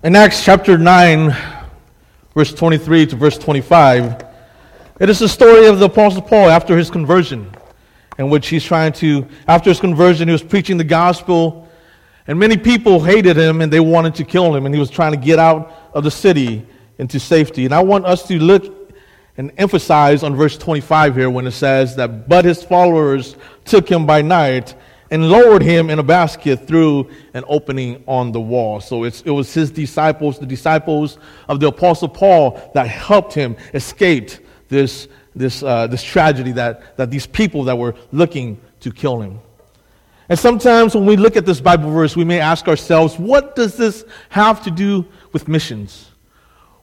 In Acts chapter 9, verse 23 to verse 25, it is the story of the Apostle Paul after his conversion, in which he's trying to, after his conversion, he was preaching the gospel, and many people hated him and they wanted to kill him, and he was trying to get out of the city into safety. And I want us to look and emphasize on verse 25 here when it says that, but his followers took him by night and lowered him in a basket through an opening on the wall. So it was his disciples, the disciples of the Apostle Paul, that helped him escape this, this, uh, this tragedy that, that these people that were looking to kill him. And sometimes when we look at this Bible verse, we may ask ourselves, what does this have to do with missions?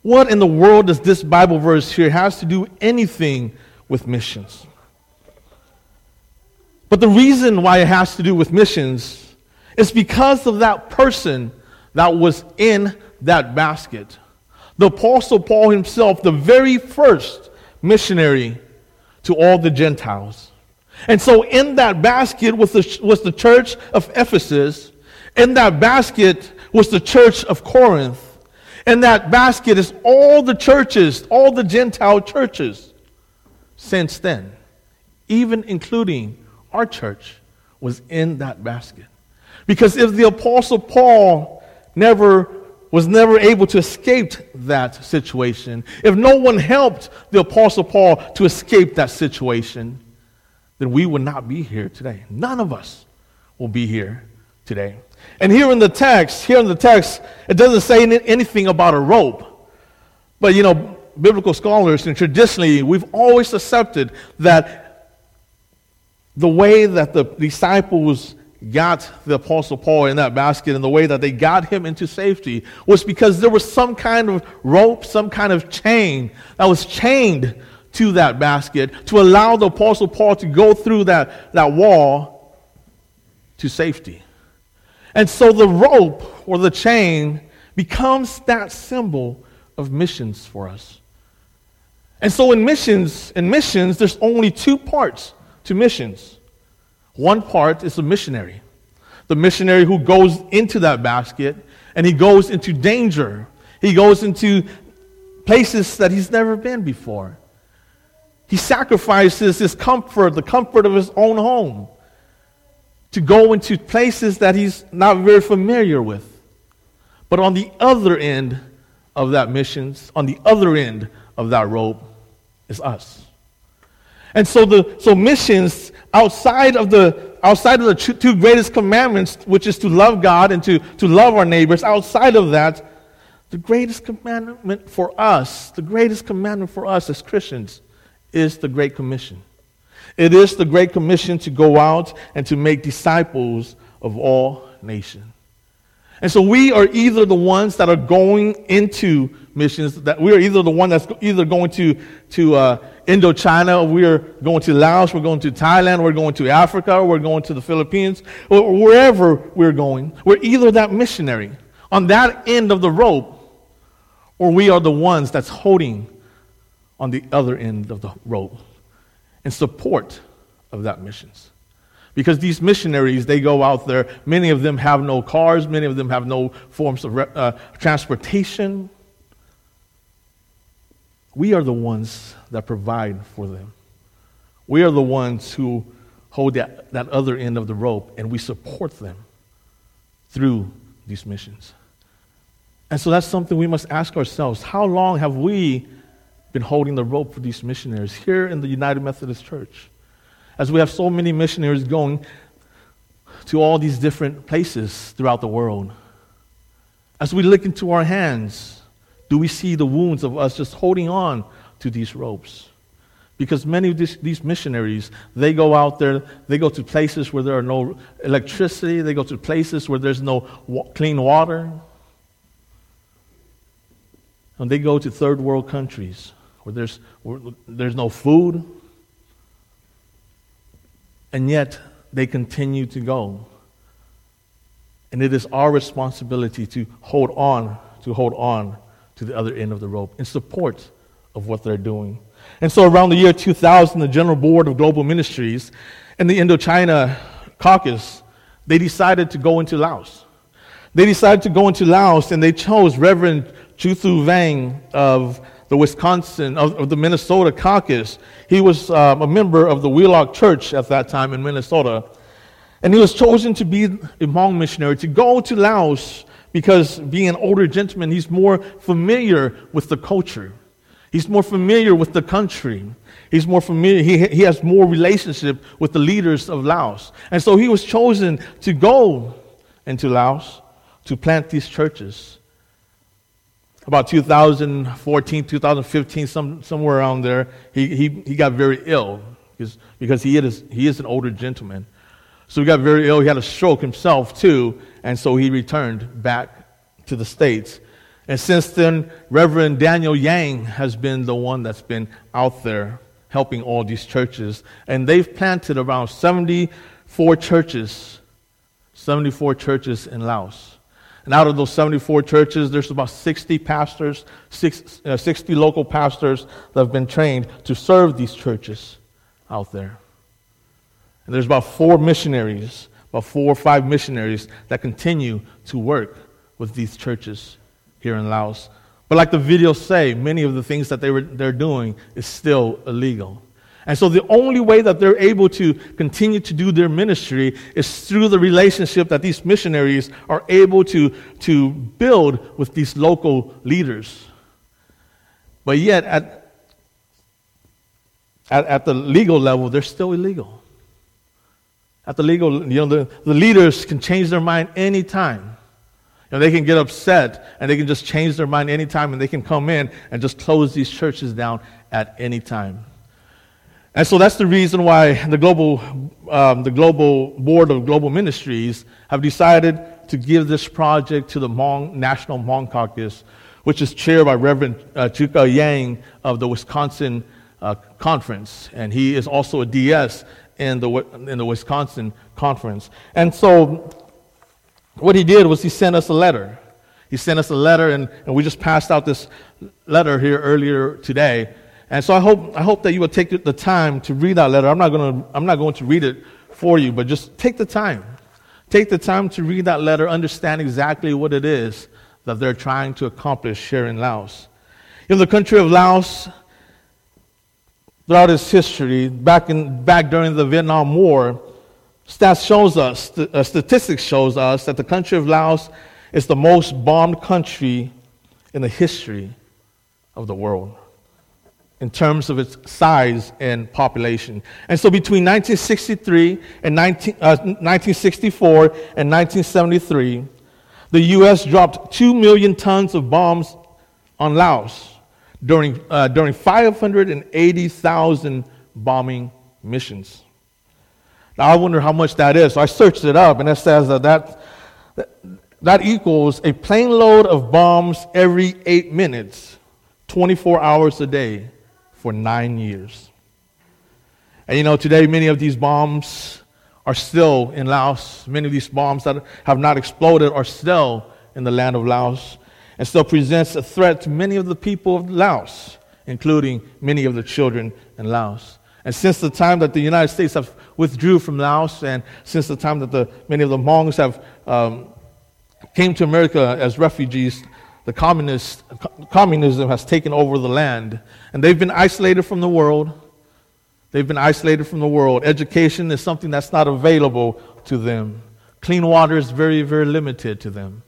What in the world does this Bible verse here has to do anything with missions? But the reason why it has to do with missions is because of that person that was in that basket. The Apostle Paul himself, the very first missionary to all the Gentiles. And so, in that basket was the, was the church of Ephesus. In that basket was the church of Corinth. In that basket is all the churches, all the Gentile churches since then, even including our church, was in that basket. Because if the Apostle Paul never was never able to escape that situation, if no one helped the Apostle Paul to escape that situation, then we would not be here today. None of us will be here today. And here in the text, here in the text, it doesn't say anything about a rope. But you know, biblical scholars and traditionally, we've always accepted that the way that the disciples got the Apostle Paul in that basket and the way that they got him into safety was because there was some kind of rope, some kind of chain that was chained to that basket to allow the Apostle Paul to go through that, that wall to safety. And so the rope or the chain becomes that symbol of missions for us. And so in missions, in missions, there's only two parts to missions. One part is a missionary, the missionary who goes into that basket and he goes into danger. He goes into places that he's never been before. He sacrifices his comfort, the comfort of his own home, to go into places that he's not very familiar with. But on the other end of that missions, on the other end of that rope, is us. And so the so missions outside of the outside of the two greatest commandments, which is to love God and to, to love our neighbors, outside of that, the greatest commandment for us, the greatest commandment for us as Christians is the Great Commission. It is the Great Commission to go out and to make disciples of all nations. And so we are either the ones that are going into missions, that we are either the one that's either going to, to uh, Indochina, we are going to Laos, we're going to Thailand, we're going to Africa, we're going to the Philippines, or wherever we're going. We're either that missionary on that end of the rope, or we are the ones that's holding on the other end of the rope in support of that missions. Because these missionaries, they go out there, many of them have no cars, many of them have no forms of uh, transportation. We are the ones that provide for them. We are the ones who hold that, that other end of the rope and we support them through these missions. And so that's something we must ask ourselves. How long have we been holding the rope for these missionaries here in the United Methodist Church? As we have so many missionaries going to all these different places throughout the world. As we look into our hands, do we see the wounds of us just holding on to these ropes? Because many of these, these, missionaries, they go out there, they go to places where there are no electricity, they go to places where there's no wa- clean water. And they go to third world countries where there's, where there's no food. And yet, they continue to go. And it is our responsibility to hold on, to hold on to the other end of the rope in support of what they're doing. And so around the year 2000, the General Board of Global Ministries and the Indochina Caucus, they decided to go into Laos. They decided to go into Laos and they chose Reverend Chuthu Vang of the Wisconsin, of, of the Minnesota caucus. He was um, a member of the Wheelock Church at that time in Minnesota. And he was chosen to be a Hmong missionary, to go to Laos because being an older gentleman, he's more familiar with the culture. He's more familiar with the country. He's more familiar, he, he has more relationship with the leaders of Laos. And so he was chosen to go into Laos to plant these churches. About 2014, 2015, some, somewhere around there, he, he, he got very ill because, because he, is, he is an older gentleman. So he got very ill. He had a stroke himself, too. And so he returned back to the States. And since then, Reverend Daniel Yang has been the one that's been out there helping all these churches. And they've planted around 74 churches, 74 churches in Laos. And out of those 74 churches, there's about 60 pastors, uh, 60 local pastors that have been trained to serve these churches out there. And there's about four missionaries, about four or five missionaries that continue to work with these churches here in Laos. But like the videos say, many of the things that they were, they're doing is still illegal. And so the only way that they're able to continue to do their ministry is through the relationship that these missionaries are able to, to build with these local leaders. But yet, at, at, at the legal level, they're still illegal. At the legal, you know, the, the leaders can change their mind anytime. You know, they can get upset and they can just change their mind anytime and they can come in and just close these churches down at any time. And so that's the reason why the global, um, the global board of global ministries have decided to give this project to the Hmong, National Hmong Caucus, which is chaired by Reverend uh, Chuka Yang of the Wisconsin uh, Conference. And he is also a DS in the, in the Wisconsin conference. And so what he did was he sent us a letter. He sent us a letter, and, and we just passed out this letter here earlier today. And so I hope, I hope that you will take the time to read that letter. I'm not, gonna, I'm not going to read it for you, but just take the time. Take the time to read that letter, understand exactly what it is that they're trying to accomplish here in Laos. In the country of Laos, throughout its history, back, in, back during the Vietnam War, stats shows us, uh, statistics shows us that the country of Laos is the most bombed country in the history of the world in terms of its size and population. And so between 1963 and 19, uh, 1964 and 1973, the U.S. dropped 2 million tons of bombs on Laos during, uh, during 580,000 bombing missions. Now, I wonder how much that is. So I searched it up, and it says that that, that equals a plane load of bombs every eight minutes, 24 hours a day, for nine years. And you know, today, many of these bombs are still in Laos. Many of these bombs that have not exploded are still in the land of Laos and still presents a threat to many of the people of Laos, including many of the children in Laos. And since the time that the United States have withdrew from Laos, and since the time that the, many of the Hmongs have um, came to America as refugees, the communist, communism has taken over the land, and they've been isolated from the world. They've been isolated from the world. Education is something that's not available to them. Clean water is very, very limited to them.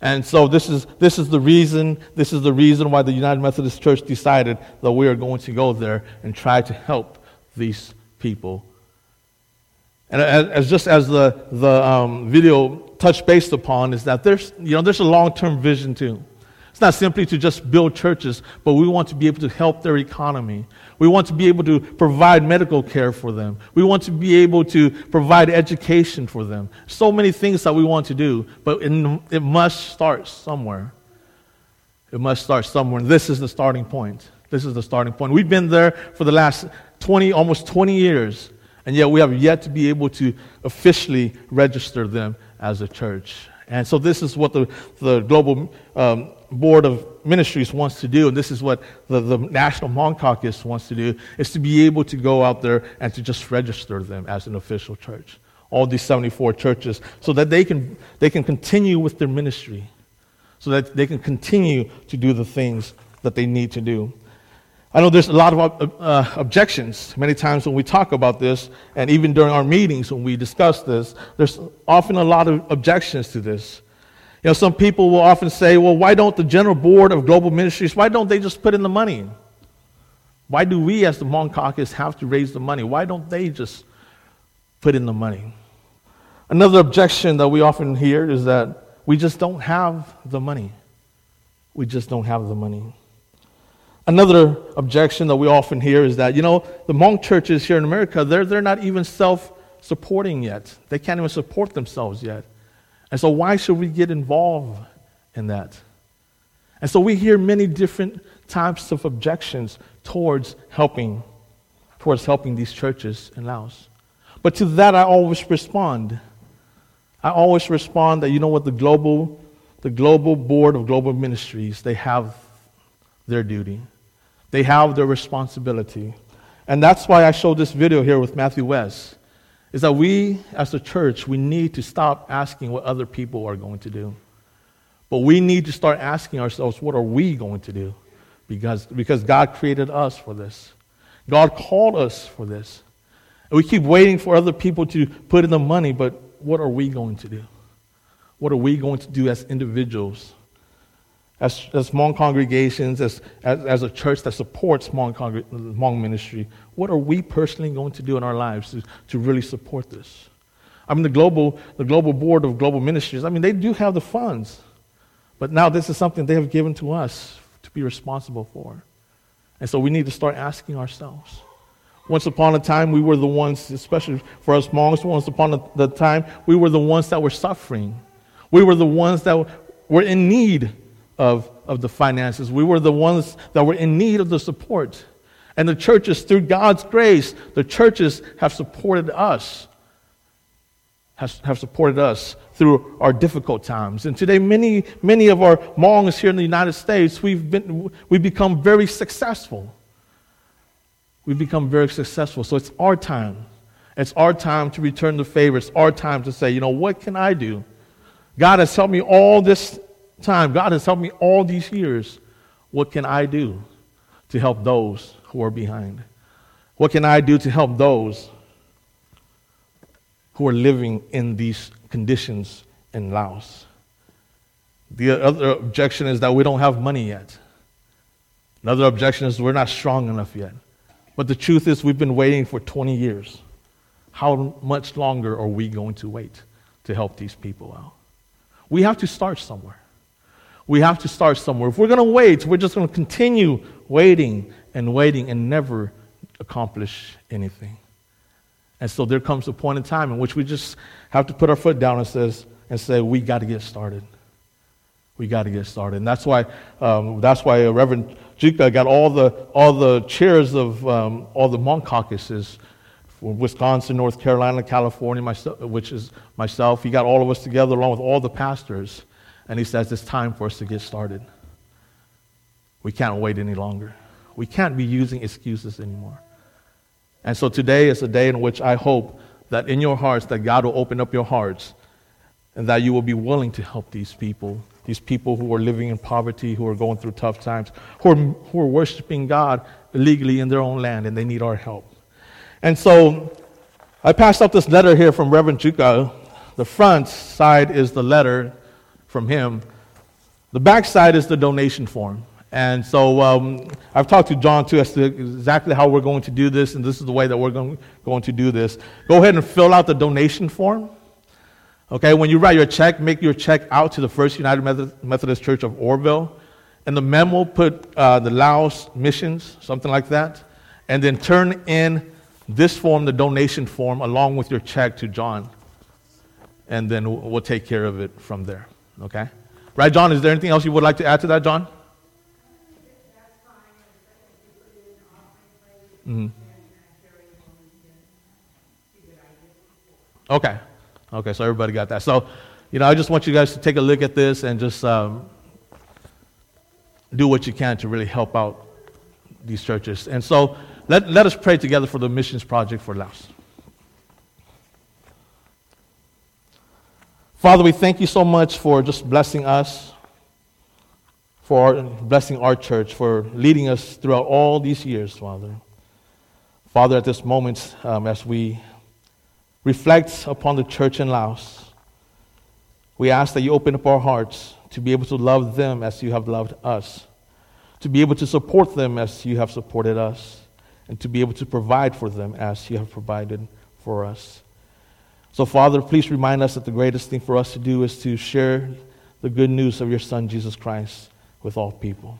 And so this is, this is the reason, this is the reason why the United Methodist Church decided that we are going to go there and try to help these people. And as, as just as the, the um, video touched based upon is that there's, you know, there's a long-term vision too. It's not simply to just build churches, but we want to be able to help their economy. We want to be able to provide medical care for them. We want to be able to provide education for them. So many things that we want to do, but in, it must start somewhere. It must start somewhere. This is the starting point. This is the starting point. We've been there for the last 20, almost 20 years, and yet we have yet to be able to officially register them as a church. And so this is what the, the global um, board of ministries wants to do, and this is what the, the National Hmong Caucus wants to do, is to be able to go out there and to just register them as an official church. all these 74 churches, so that they can, they can continue with their ministry, so that they can continue to do the things that they need to do. I know there's a lot of uh, objections many times when we talk about this, and even during our meetings when we discuss this, there's often a lot of objections to this. You know, some people will often say, well, why don't the General Board of Global Ministries, why don't they just put in the money? Why do we as the Hmong Caucus have to raise the money? Why don't they just put in the money? Another objection that we often hear is that we just don't have the money. We just don't have the money. Another objection that we often hear is that, you know, the Hmong churches here in America, they're, they're not even self supporting yet. They can't even support themselves yet. And so, why should we get involved in that? And so, we hear many different types of objections towards helping, towards helping these churches in Laos. But to that, I always respond. I always respond that, you know what, the global, the global board of global ministries, they have their duty. They have their responsibility. And that's why I showed this video here with Matthew West. Is that we, as a church, we need to stop asking what other people are going to do. But we need to start asking ourselves, what are we going to do? Because, because God created us for this. God called us for this. And we keep waiting for other people to put in the money, but what are we going to do? What are we going to do as individuals? As, as Hmong congregations, as, as, as a church that supports Hmong, Hmong ministry, what are we personally going to do in our lives to, to really support this? I mean, the global, the global board of global ministries, I mean, they do have the funds. But now this is something they have given to us to be responsible for. And so we need to start asking ourselves. Once upon a time, we were the ones, especially for us Hmongs, once upon the time, we were the ones that were suffering. We were the ones that were in need of, of the finances. We were the ones that were in need of the support. And the churches, through God's grace, the churches have supported us, have, have supported us through our difficult times. And today, many, many of our Hmongs here in the United States, we've, been, we've become very successful. We've become very successful. So it's our time. It's our time to return the favor. It's our time to say, you know, what can I do? God has helped me all this time. God has helped me all these years. What can I do to help those who are behind? What can I do to help those who are living in these conditions in Laos? The other objection is that we don't have money yet. Another objection is we're not strong enough yet. But the truth is, we've been waiting for 20 years. How much longer are we going to wait to help these people out? We have to start somewhere. We have to start somewhere. If we're going to wait, we're just going to continue waiting and waiting and never accomplish anything. And so there comes a point in time in which we just have to put our foot down and, says, and say, we got to get started. We got to get started. And that's why, um, that's why Reverend Jika got all the, all the chairs of um, all the Hmong caucuses from Wisconsin, North Carolina, California, myself, which is myself. He got all of us together along with all the pastors. And he says, It's time for us to get started. We can't wait any longer. We can't be using excuses anymore. And so today is a day in which I hope that in your hearts that God will open up your hearts and that you will be willing to help these people, these people who are living in poverty, who are going through tough times, who are, who are worshiping God illegally in their own land and they need our help. And so I passed out this letter here from Reverend Juka. The front side is the letter from him. The back side is the donation form. And so um, I've talked to John too as to exactly how we're going to do this, and this is the way that we're going, going to do this. Go ahead and fill out the donation form. Okay, when you write your check, make your check out to the First United Methodist Church of Oroville. And the memo, put uh, the Laos missions, something like that. And then turn in this form, the donation form, along with your check to John. And then we'll take care of it from there. Okay? Right, John? Is there anything else you would like to add to that, John? Mm-hmm. Okay. Okay, so everybody got that. So, you know, I just want you guys to take a look at this and just um, do what you can to really help out these churches. And so, let, let us pray together for the missions project for Laos. Father, we thank you so much for just blessing us, for blessing our church, for leading us throughout all these years, Father. Father, at this moment, um, as we reflect upon the church in Laos, we ask that you open up our hearts to be able to love them as you have loved us, to be able to support them as you have supported us, and to be able to provide for them as you have provided for us. So, Father, please remind us that the greatest thing for us to do is to share the good news of your Son, Jesus Christ, with all people.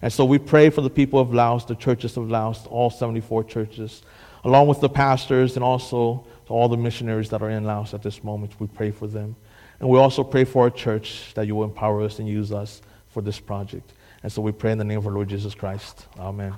And so we pray for the people of Laos, the churches of Laos, all 74 churches, along with the pastors and also to all the missionaries that are in Laos at this moment. We pray for them. And we also pray for our church that you will empower us and use us for this project. And so we pray in the name of our Lord Jesus Christ. Amen.